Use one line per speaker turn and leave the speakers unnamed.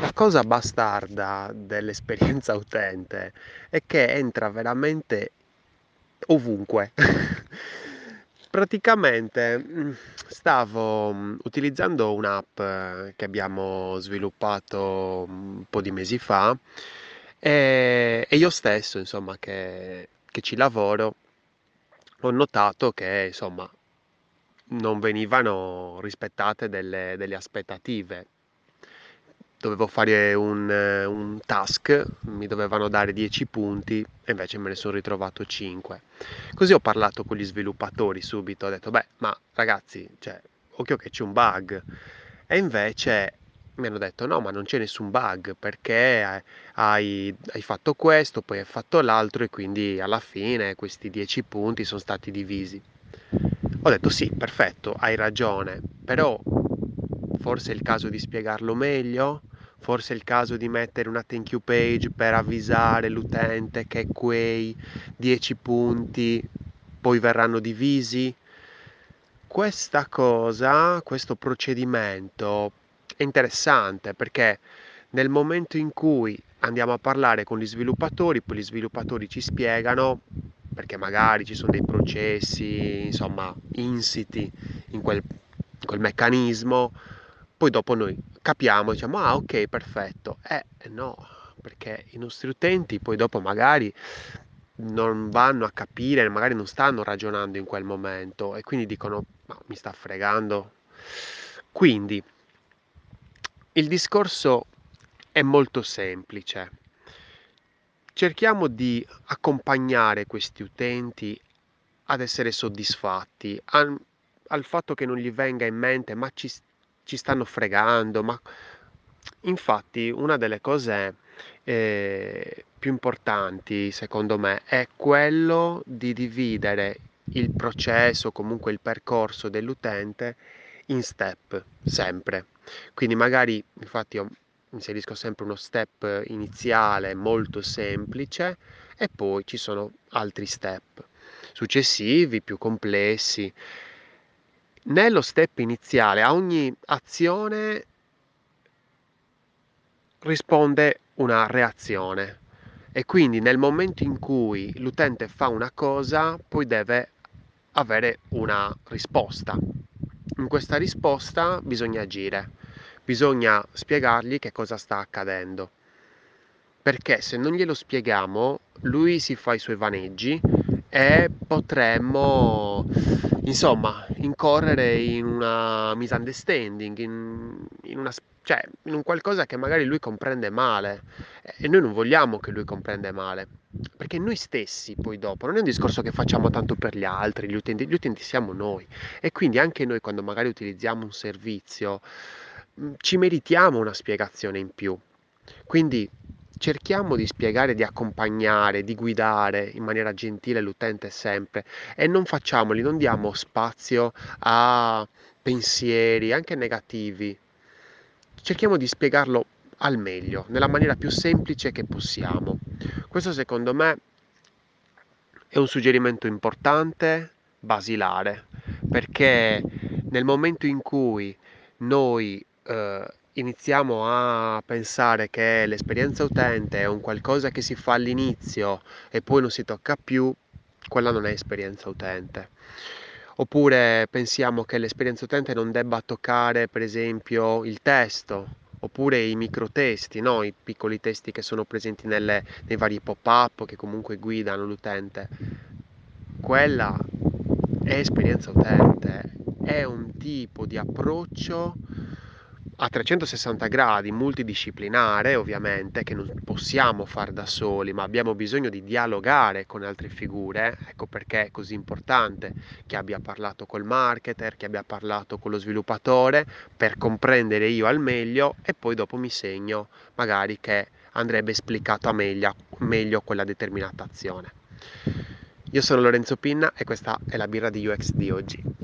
La cosa bastarda dell'esperienza utente è che entra veramente ovunque. Praticamente mm, stavo mm, utilizzando un'app eh, che abbiamo sviluppato un po' di mesi fa e io stesso, insomma, che, che ci lavoro, ho notato che, insomma, non venivano rispettate delle, delle aspettative dovevo fare un, eh, un, task, mi dovevano dare 10 punti e invece me ne sono ritrovato 5. Così ho parlato con gli sviluppatori subito, ho detto, beh, ma ragazzi, cioè, occhio che c'è un bug. E invece mi hanno detto, no, ma non c'è nessun bug perché hai, hai fatto questo, poi hai fatto l'altro e quindi alla fine questi 10 punti sono stati divisi. Ho detto sì, perfetto, hai ragione, però forse è il caso di spiegarlo meglio forse è il caso di mettere una thank you page per avvisare l'utente che quei 10 punti poi verranno divisi. Questa cosa, questo procedimento è interessante perché nel momento in cui andiamo a parlare con gli sviluppatori, poi gli sviluppatori ci spiegano perché magari ci sono dei processi, insomma, insiti in quel, in quel meccanismo, poi dopo noi capiamo, diciamo, ah ok, perfetto. Eh no, perché i nostri utenti poi dopo magari non vanno a capire, magari non stanno ragionando in quel momento e quindi dicono, ma mi sta fregando. Quindi il discorso è molto semplice. Cerchiamo di accompagnare questi utenti ad essere soddisfatti, al, al fatto che non gli venga in mente, ma ci, ci stanno fregando, ma infatti una delle cose eh, più importanti secondo me è quello di dividere il processo, comunque il percorso dell'utente in step, sempre. Quindi magari, infatti io inserisco sempre uno step iniziale molto semplice e poi ci sono altri step successivi, più complessi. Nello step iniziale a ogni azione risponde una reazione e quindi nel momento in cui l'utente fa una cosa poi deve avere una risposta. In questa risposta bisogna agire, bisogna spiegargli che cosa sta accadendo. Perché se non glielo spieghiamo, lui si fa i suoi vaneggi e potremmo insomma incorrere in una misunderstanding, in, in, una, cioè, in un qualcosa che magari lui comprende male e noi non vogliamo che lui comprenda male, perché noi stessi poi dopo, non è un discorso che facciamo tanto per gli altri, gli utenti, gli utenti siamo noi e quindi anche noi quando magari utilizziamo un servizio ci meritiamo una spiegazione in più. Quindi cerchiamo di spiegare, di accompagnare, di guidare in maniera gentile l'utente sempre e non facciamoli, non diamo spazio a pensieri anche negativi. Cerchiamo di spiegarlo al meglio, nella maniera più semplice che possiamo. Questo secondo me è un suggerimento importante, basilare, perché nel momento in cui noi eh, iniziamo a pensare che l'esperienza utente è un qualcosa che si fa all'inizio e poi non si tocca più, quella non è esperienza utente. Oppure pensiamo che l'esperienza utente non debba toccare, per esempio, il testo, oppure i microtesti, no? i piccoli testi che sono presenti nelle, nei vari pop-up che comunque guidano l'utente. Quella è esperienza utente, è un tipo di approccio a 360 gradi, multidisciplinare ovviamente, che non possiamo fare da soli, ma abbiamo bisogno di dialogare con altre figure, ecco perché è così importante che abbia parlato col marketer, che abbia parlato con lo sviluppatore, per comprendere io al meglio e poi dopo mi segno magari che andrebbe esplicato a meglio, meglio quella determinata azione. Io sono Lorenzo Pinna e questa è la birra di UX di oggi.